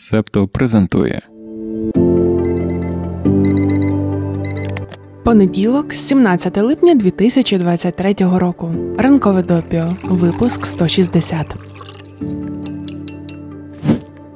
Септо презентує Понеділок, 17 липня 2023 року. Ранкове допіо. Випуск 160.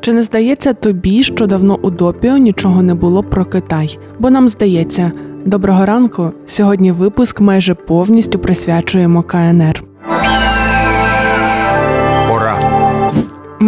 Чи не здається тобі, що давно у допіо нічого не було про Китай? Бо нам здається, доброго ранку. Сьогодні випуск майже повністю присвячуємо КНР.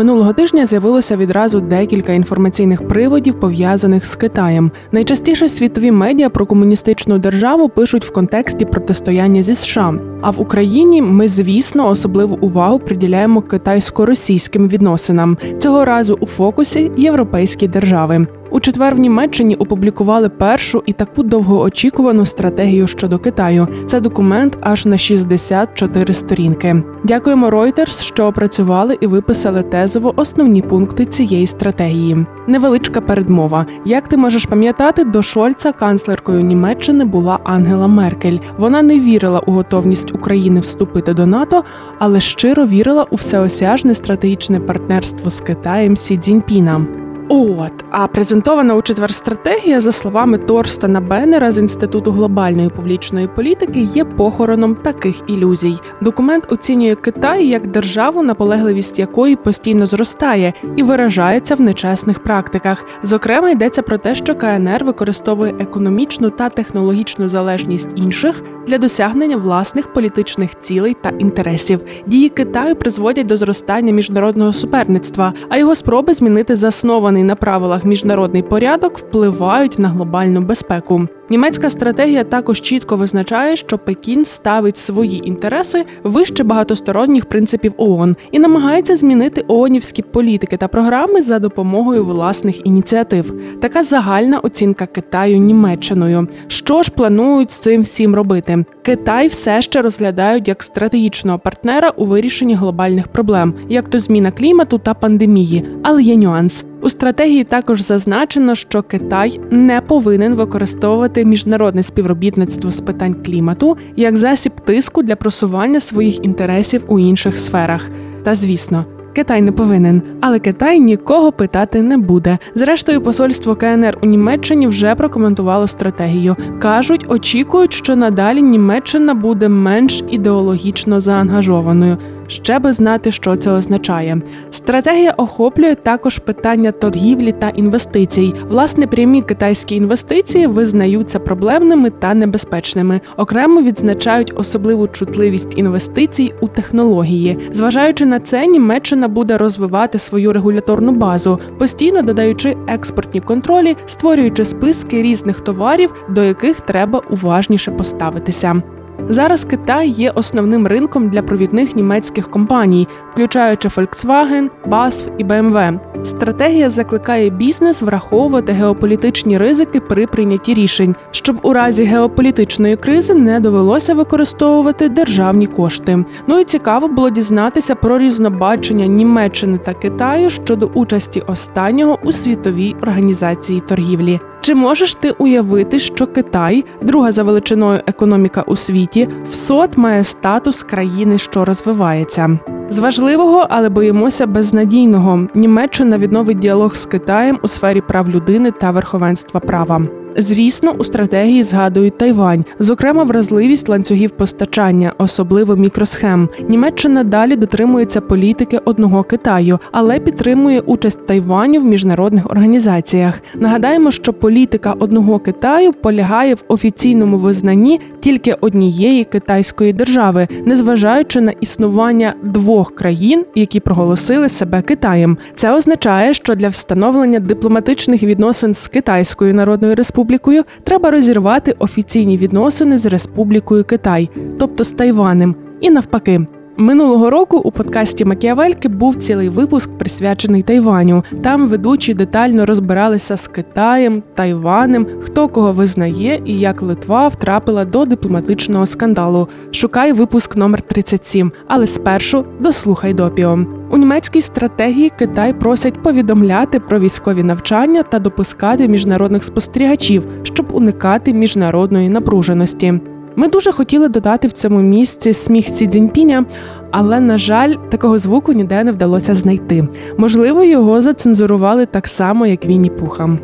Минулого тижня з'явилося відразу декілька інформаційних приводів, пов'язаних з Китаєм. Найчастіше світові медіа про комуністичну державу пишуть в контексті протистояння зі США. А в Україні ми, звісно, особливу увагу приділяємо китайсько-російським відносинам. Цього разу у фокусі європейські держави. У четвер в Німеччині опублікували першу і таку довгоочікувану стратегію щодо Китаю. Це документ аж на 64 сторінки. Дякуємо Reuters, що опрацювали і виписали тезово основні пункти цієї стратегії. Невеличка передмова. Як ти можеш пам'ятати, до Шольца канцлеркою Німеччини була Ангела Меркель. Вона не вірила у готовність України вступити до НАТО, але щиро вірила у всеосяжне стратегічне партнерство з Китаєм Сі Цзіньпіна. От а презентована у четвер стратегія, за словами Торстана Беннера з інституту глобальної публічної політики, є похороном таких ілюзій. Документ оцінює Китай як державу, наполегливість якої постійно зростає і виражається в нечесних практиках. Зокрема, йдеться про те, що КНР використовує економічну та технологічну залежність інших для досягнення власних політичних цілей та інтересів. Дії Китаю призводять до зростання міжнародного суперництва, а його спроби змінити заснований на правилах міжнародний порядок, впливають на глобальну безпеку. Німецька стратегія також чітко визначає, що Пекін ставить свої інтереси вище багатосторонніх принципів ООН і намагається змінити ООНівські політики та програми за допомогою власних ініціатив. Така загальна оцінка Китаю Німеччиною. Що ж планують з цим всім робити? Китай все ще розглядають як стратегічного партнера у вирішенні глобальних проблем, як то зміна клімату та пандемії, але є нюанс. У стратегії також зазначено, що Китай не повинен використовувати міжнародне співробітництво з питань клімату як засіб тиску для просування своїх інтересів у інших сферах. Та звісно. Китай не повинен, але Китай нікого питати не буде. Зрештою, посольство КНР у Німеччині вже прокоментувало стратегію. кажуть, очікують, що надалі Німеччина буде менш ідеологічно заангажованою ще би знати, що це означає. Стратегія охоплює також питання торгівлі та інвестицій. Власне, прямі китайські інвестиції визнаються проблемними та небезпечними. Окремо відзначають особливу чутливість інвестицій у технології. Зважаючи на це, Німеччина буде розвивати свою регуляторну базу, постійно додаючи експортні контролі, створюючи списки різних товарів, до яких треба уважніше поставитися. Зараз Китай є основним ринком для провідних німецьких компаній, включаючи Volkswagen, BASF і BMW. Стратегія закликає бізнес враховувати геополітичні ризики при прийнятті рішень, щоб у разі геополітичної кризи не довелося використовувати державні кошти. Ну і цікаво було дізнатися про різнобачення Німеччини та Китаю щодо участі останнього у світовій організації торгівлі. Чи можеш ти уявити, що Китай, друга за величиною економіка у світі, в сот має статус країни, що розвивається? З важливого, але боїмося безнадійного. Німеччина відновить діалог з Китаєм у сфері прав людини та верховенства права. Звісно, у стратегії згадують Тайвань, зокрема, вразливість ланцюгів постачання, особливо мікросхем. Німеччина далі дотримується політики одного Китаю, але підтримує участь Тайваню в міжнародних організаціях. Нагадаємо, що політика одного Китаю полягає в офіційному визнанні тільки однієї китайської держави, незважаючи на існування двох країн, які проголосили себе Китаєм. Це означає, що для встановлення дипломатичних відносин з Китайською Народною Республікою треба розірвати офіційні відносини з Республікою Китай, тобто з Тайванем, і навпаки. Минулого року у подкасті Макіавельки був цілий випуск присвячений Тайваню. Там ведучі детально розбиралися з Китаєм, Тайванем, хто кого визнає і як Литва втрапила до дипломатичного скандалу. Шукай випуск номер 37, але спершу дослухай допіо. У німецькій стратегії Китай просять повідомляти про військові навчання та допускати міжнародних спостерігачів, щоб уникати міжнародної напруженості. Ми дуже хотіли додати в цьому місці сміх Ці Цзіньпіня, але на жаль, такого звуку ніде не вдалося знайти. Можливо, його зацензурували так само, як Вінні Пуха.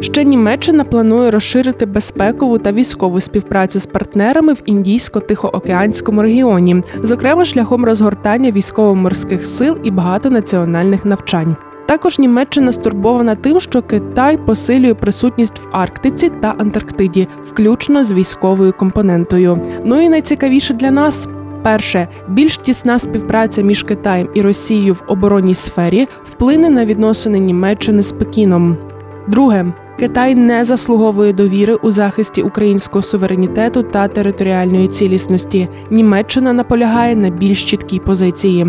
Ще Німеччина планує розширити безпекову та військову співпрацю з партнерами в індійсько-тихоокеанському регіоні, зокрема шляхом розгортання військово-морських сил і багатонаціональних навчань. Також Німеччина стурбована тим, що Китай посилює присутність в Арктиці та Антарктиді, включно з військовою компонентою. Ну і найцікавіше для нас. Перше, більш тісна співпраця між Китаєм і Росією в оборонній сфері вплине на відносини Німеччини з Пекіном. Друге, Китай не заслуговує довіри у захисті українського суверенітету та територіальної цілісності. Німеччина наполягає на більш чіткій позиції.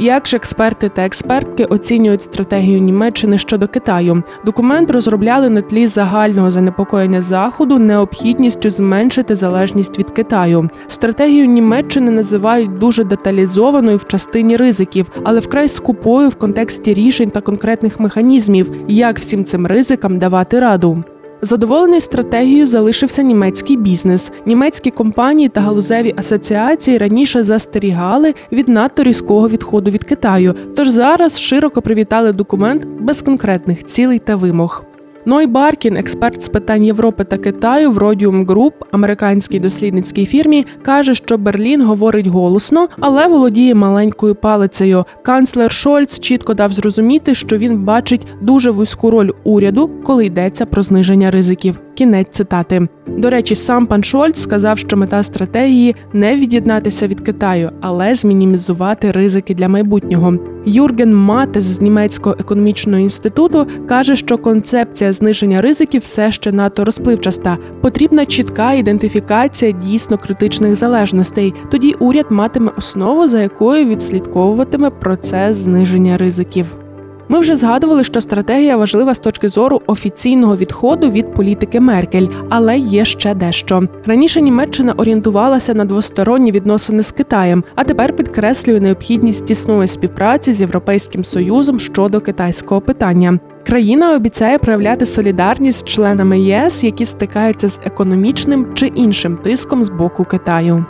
Як ж експерти та експертки оцінюють стратегію Німеччини щодо Китаю? Документ розробляли на тлі загального занепокоєння заходу необхідністю зменшити залежність від Китаю. Стратегію Німеччини називають дуже деталізованою в частині ризиків, але вкрай скупою в контексті рішень та конкретних механізмів, як всім цим ризикам давати раду. Задоволений стратегією залишився німецький бізнес. Німецькі компанії та галузеві асоціації раніше застерігали від надто різкого відходу від Китаю. Тож зараз широко привітали документ без конкретних цілей та вимог. Ной Баркін, експерт з питань Європи та Китаю в Rodium Group, американській дослідницькій фірмі, каже, що Берлін говорить голосно, але володіє маленькою палицею. Канцлер Шольц чітко дав зрозуміти, що він бачить дуже вузьку роль уряду, коли йдеться про зниження ризиків. Кінець цитати. До речі, сам пан Шольц сказав, що мета стратегії не від'єднатися від Китаю, але змінімізувати ризики для майбутнього. Юрген Матес з німецького економічного інституту каже, що концепція зниження ризиків все ще надто розпливчаста. Потрібна чітка ідентифікація дійсно критичних залежностей. Тоді уряд матиме основу, за якою відслідковуватиме процес зниження ризиків. Ми вже згадували, що стратегія важлива з точки зору офіційного відходу від політики Меркель, але є ще дещо. Раніше Німеччина орієнтувалася на двосторонні відносини з Китаєм, а тепер підкреслює необхідність тісної співпраці з Європейським Союзом щодо китайського питання. Країна обіцяє проявляти солідарність з членами ЄС, які стикаються з економічним чи іншим тиском з боку Китаю.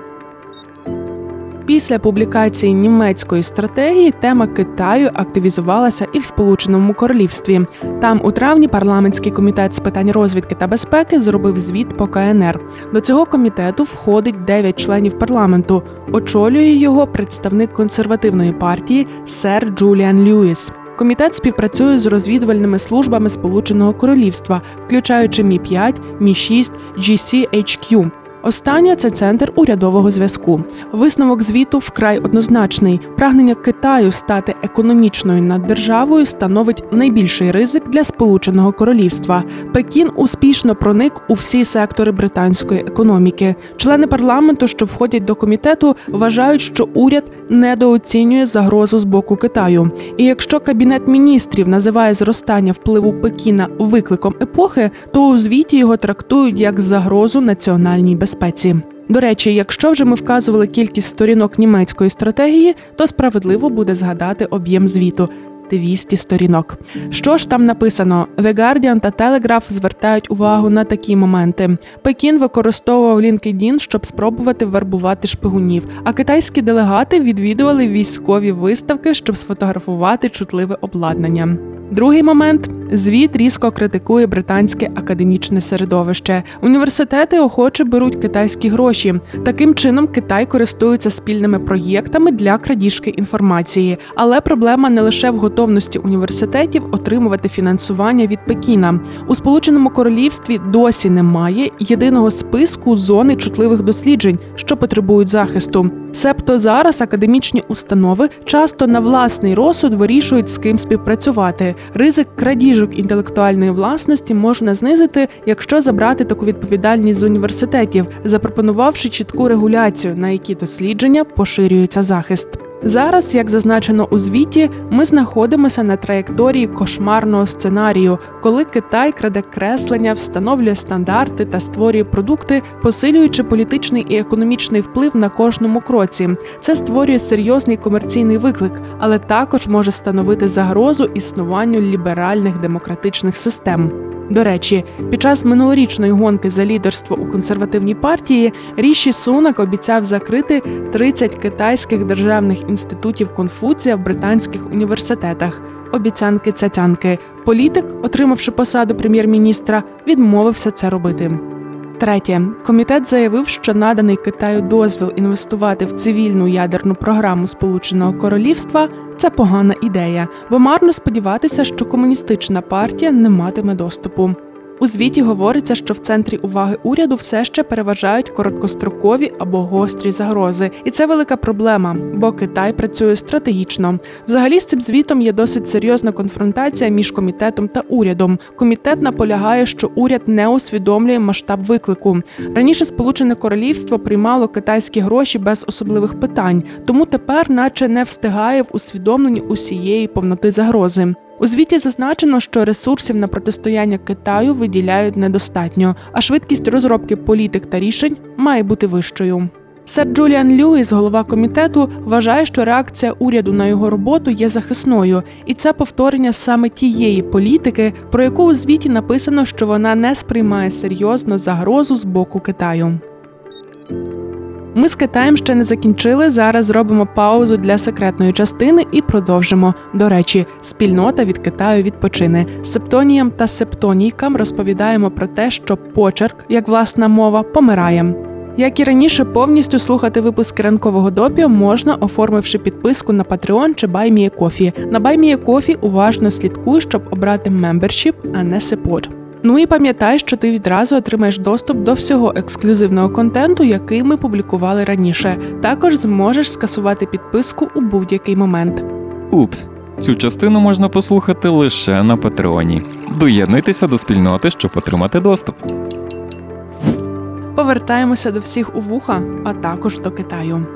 Після публікації німецької стратегії тема Китаю активізувалася і в Сполученому Королівстві. Там у травні парламентський комітет з питань розвідки та безпеки зробив звіт по КНР. До цього комітету входить 9 членів парламенту. Очолює його представник консервативної партії сер Джуліан Льюіс. Комітет співпрацює з розвідувальними службами Сполученого Королівства, включаючи Мі 5 Мі 6 GCHQ. Остання це центр урядового зв'язку. Висновок звіту вкрай однозначний. Прагнення Китаю стати економічною наддержавою становить найбільший ризик для Сполученого Королівства. Пекін успішно проник у всі сектори британської економіки. Члени парламенту, що входять до комітету, вважають, що уряд недооцінює загрозу з боку Китаю. І якщо кабінет міністрів називає зростання впливу Пекіна викликом епохи, то у звіті його трактують як загрозу національній безпеці безпеці. До речі, якщо вже ми вказували кількість сторінок німецької стратегії, то справедливо буде згадати об'єм звіту. 200 сторінок. Що ж там написано? The Guardian та Telegraph звертають увагу на такі моменти. Пекін використовував LinkedIn, щоб спробувати вербувати шпигунів. А китайські делегати відвідували військові виставки, щоб сфотографувати чутливе обладнання. Другий момент звіт різко критикує британське академічне середовище. Університети охоче беруть китайські гроші. Таким чином Китай користується спільними проєктами для крадіжки інформації. Але проблема не лише в готовності університетів отримувати фінансування від Пекіна. У Сполученому Королівстві досі немає єдиного списку зони чутливих досліджень, що потребують захисту. Себто зараз академічні установи часто на власний розсуд вирішують з ким співпрацювати. Ризик крадіжок інтелектуальної власності можна знизити, якщо забрати таку відповідальність з університетів, запропонувавши чітку регуляцію, на які дослідження поширюється захист. Зараз, як зазначено у звіті, ми знаходимося на траєкторії кошмарного сценарію, коли Китай краде креслення, встановлює стандарти та створює продукти, посилюючи політичний і економічний вплив на кожному кроці. Це створює серйозний комерційний виклик, але також може становити загрозу існуванню ліберальних демократичних систем. До речі, під час минулорічної гонки за лідерство у консервативній партії Ріші Сунак обіцяв закрити 30 китайських державних інститутів Конфуція в британських університетах. Обіцянки цятянки. Політик, отримавши посаду прем'єр-міністра, відмовився це робити. Третє, комітет заявив, що наданий Китаю дозвіл інвестувати в цивільну ядерну програму Сполученого Королівства це погана ідея, бо марно сподіватися, що комуністична партія не матиме доступу. У звіті говориться, що в центрі уваги уряду все ще переважають короткострокові або гострі загрози, і це велика проблема, бо Китай працює стратегічно. Взагалі з цим звітом є досить серйозна конфронтація між комітетом та урядом. Комітет наполягає, що уряд не усвідомлює масштаб виклику. Раніше Сполучене Королівство приймало китайські гроші без особливих питань, тому тепер, наче не встигає в усвідомленні усієї повноти загрози. У звіті зазначено, що ресурсів на протистояння Китаю виділяють недостатньо, а швидкість розробки політик та рішень має бути вищою. Сер Джуліан Льюіс, голова комітету, вважає, що реакція уряду на його роботу є захисною, і це повторення саме тієї політики, про яку у звіті написано, що вона не сприймає серйозно загрозу з боку Китаю. Ми з Китаєм ще не закінчили. Зараз зробимо паузу для секретної частини і продовжимо. До речі, спільнота від Китаю відпочине. Септоніям та септонійкам розповідаємо про те, що почерк, як власна мова, помирає. Як і раніше, повністю слухати випуски ранкового допіо можна, оформивши підписку на Patreon чи BuyMeACoffee. На BuyMeACoffee уважно слідкуй, щоб обрати membership, а не support. Ну і пам'ятай, що ти відразу отримаєш доступ до всього ексклюзивного контенту, який ми публікували раніше. Також зможеш скасувати підписку у будь-який момент. Упс, цю частину можна послухати лише на Патреоні. Доєднуйтеся до спільноти, щоб отримати доступ. Повертаємося до всіх у вуха, а також до Китаю.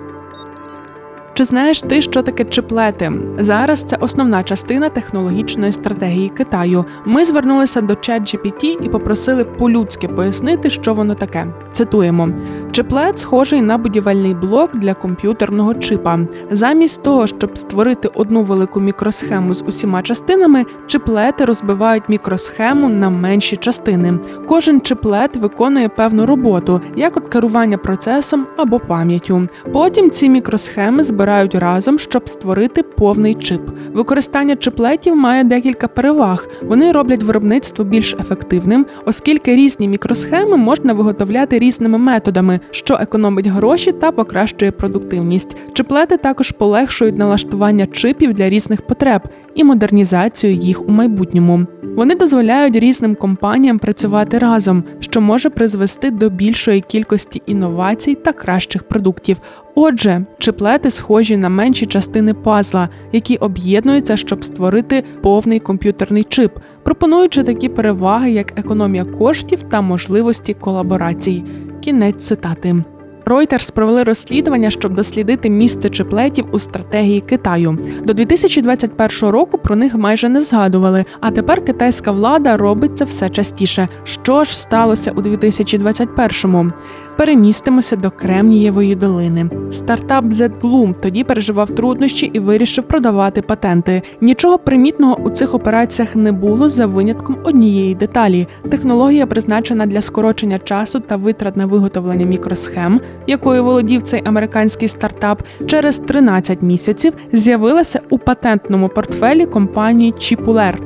Чи знаєш ти, що таке чиплети? Зараз це основна частина технологічної стратегії Китаю. Ми звернулися до ChatGPT і попросили по-людськи пояснити, що воно таке. Цитуємо: чиплет схожий на будівельний блок для комп'ютерного чипа. Замість того, щоб створити одну велику мікросхему з усіма частинами, чиплети розбивають мікросхему на менші частини. Кожен чиплет виконує певну роботу, як от керування процесом або пам'яттю. Потім ці мікросхеми збирають збирають разом, щоб створити повний чип. Використання чиплетів має декілька переваг. Вони роблять виробництво більш ефективним, оскільки різні мікросхеми можна виготовляти різними методами, що економить гроші та покращує продуктивність. Чиплети також полегшують налаштування чипів для різних потреб і модернізацію їх у майбутньому. Вони дозволяють різним компаніям працювати разом, що може призвести до більшої кількості інновацій та кращих продуктів. Отже, чиплети схожі на менші частини пазла, які об'єднуються, щоб створити повний комп'ютерний чип, пропонуючи такі переваги, як економія коштів та можливості колаборацій. Кінець цитати. Reuters провели розслідування, щоб дослідити місце чиплетів у стратегії Китаю. До 2021 року про них майже не згадували. А тепер китайська влада робить це все частіше. Що ж сталося у 2021-му? Перемістимося до Кремнієвої долини. Стартап Z-Gloom тоді переживав труднощі і вирішив продавати патенти. Нічого примітного у цих операціях не було за винятком однієї деталі. Технологія призначена для скорочення часу та витрат на виготовлення мікросхем, якою володів цей американський стартап, через 13 місяців з'явилася у патентному портфелі компанії Чіпулер.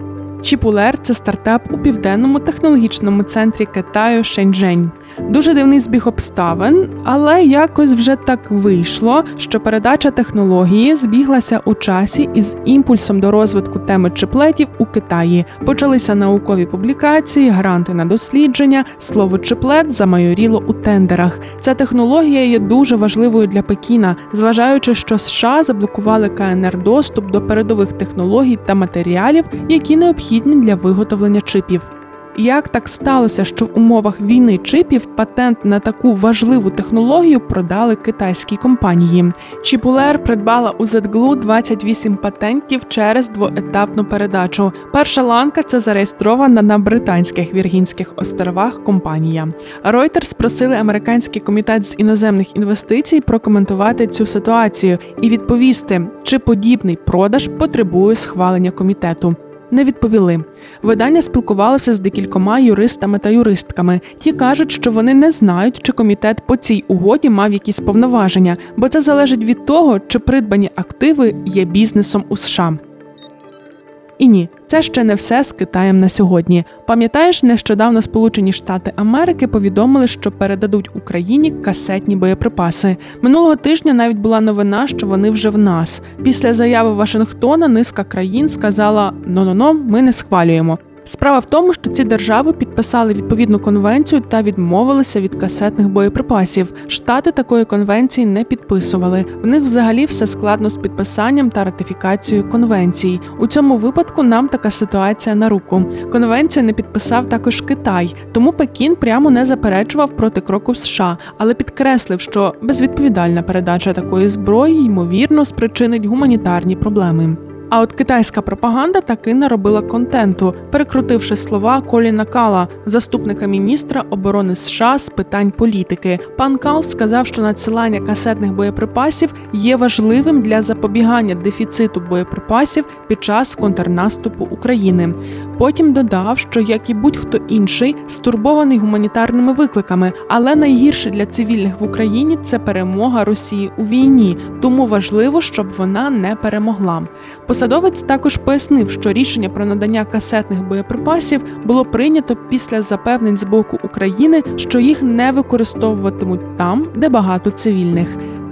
Чіпулер це стартап у південному технологічному центрі Китаю Шеньчжень. Дуже дивний збіг обставин, але якось вже так вийшло, що передача технології збіглася у часі із імпульсом до розвитку теми чиплетів у Китаї. Почалися наукові публікації, гранти на дослідження. Слово чиплет замайоріло у тендерах. Ця технологія є дуже важливою для Пекіна, зважаючи, що США заблокували КНР доступ до передових технологій та матеріалів, які необхідні для виготовлення чипів. Як так сталося, що в умовах війни чипів патент на таку важливу технологію продали китайській компанії? Чіпулер придбала у ZGLU 28 патентів через двоетапну передачу. Перша ланка це зареєстрована на британських Віргінських островах компанія. Reuters просили американський комітет з іноземних інвестицій прокоментувати цю ситуацію і відповісти, чи подібний продаж потребує схвалення комітету. Не відповіли. Видання спілкувалося з декількома юристами та юристками. Ті кажуть, що вони не знають, чи комітет по цій угоді мав якісь повноваження, бо це залежить від того, чи придбані активи є бізнесом у США. І ні, це ще не все з Китаєм на сьогодні. Пам'ятаєш, нещодавно Сполучені Штати Америки повідомили, що передадуть Україні касетні боєприпаси. Минулого тижня навіть була новина, що вони вже в нас. Після заяви Вашингтона низка країн сказала: «но-но-но, ми не схвалюємо. Справа в тому, що ці держави підписали відповідну конвенцію та відмовилися від касетних боєприпасів. Штати такої конвенції не підписували. В них взагалі все складно з підписанням та ратифікацією конвенції. У цьому випадку нам така ситуація на руку. Конвенцію не підписав також Китай, тому Пекін прямо не заперечував проти кроку США, але підкреслив, що безвідповідальна передача такої зброї ймовірно спричинить гуманітарні проблеми. А от китайська пропаганда таки наробила контенту, перекрутивши слова Коліна Кала, заступника міністра оборони США з питань політики. Пан Кал сказав, що надсилання касетних боєприпасів є важливим для запобігання дефіциту боєприпасів під час контрнаступу України. Потім додав, що як і будь-хто інший, стурбований гуманітарними викликами, але найгірше для цивільних в Україні це перемога Росії у війні, тому важливо, щоб вона не перемогла. Посадовець також пояснив, що рішення про надання касетних боєприпасів було прийнято після запевнень з боку України, що їх не використовуватимуть там, де багато цивільних.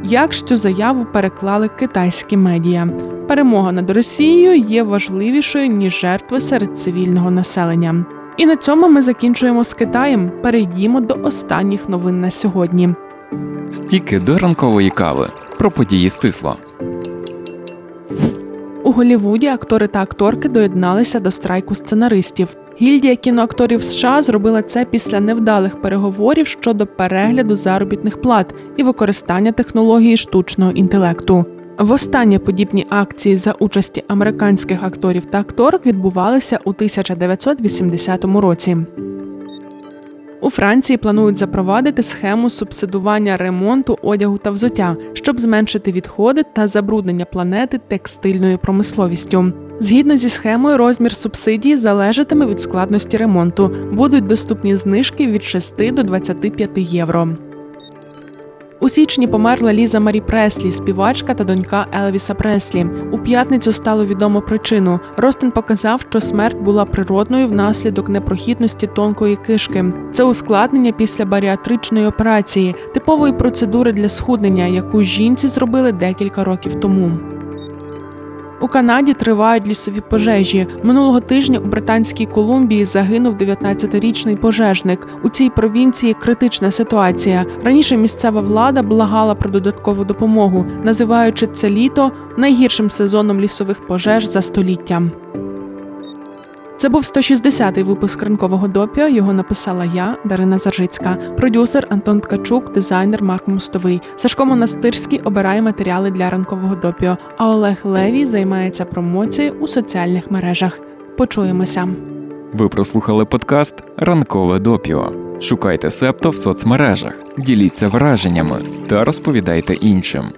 Як цю заяву переклали китайські медіа? Перемога над Росією є важливішою ніж жертви серед цивільного населення. І на цьому ми закінчуємо з Китаєм. Перейдімо до останніх новин на сьогодні. Стіки до ранкової кави про події стисло. У Голлівуді актори та акторки доєдналися до страйку сценаристів. Гільдія кіноакторів США зробила це після невдалих переговорів щодо перегляду заробітних плат і використання технології штучного інтелекту. Востаннє подібні акції за участі американських акторів та акторок відбувалися у 1980 році. У Франції планують запровадити схему субсидування ремонту одягу та взуття, щоб зменшити відходи та забруднення планети текстильною промисловістю. Згідно зі схемою, розмір субсидії залежатиме від складності ремонту. Будуть доступні знижки від 6 до 25 євро. У січні померла Ліза Марі Преслі, співачка та донька Елвіса Преслі. У п'ятницю стало відомо причину. Ростин показав, що смерть була природною внаслідок непрохідності тонкої кишки. Це ускладнення після баріатричної операції, типової процедури для схуднення, яку жінці зробили декілька років тому. У Канаді тривають лісові пожежі. Минулого тижня у Британській Колумбії загинув 19-річний пожежник. У цій провінції критична ситуація. Раніше місцева влада благала про додаткову допомогу, називаючи це літо найгіршим сезоном лісових пожеж за століття. Це був 160-й випуск ранкового допіо. Його написала я, Дарина Заржицька, продюсер Антон Ткачук, дизайнер Марк Мустовий. Сашко Монастирський обирає матеріали для ранкового допіо. А Олег Левій займається промоцією у соціальних мережах. Почуємося. Ви прослухали подкаст Ранкове допіо. Шукайте септо в соцмережах, діліться враженнями та розповідайте іншим.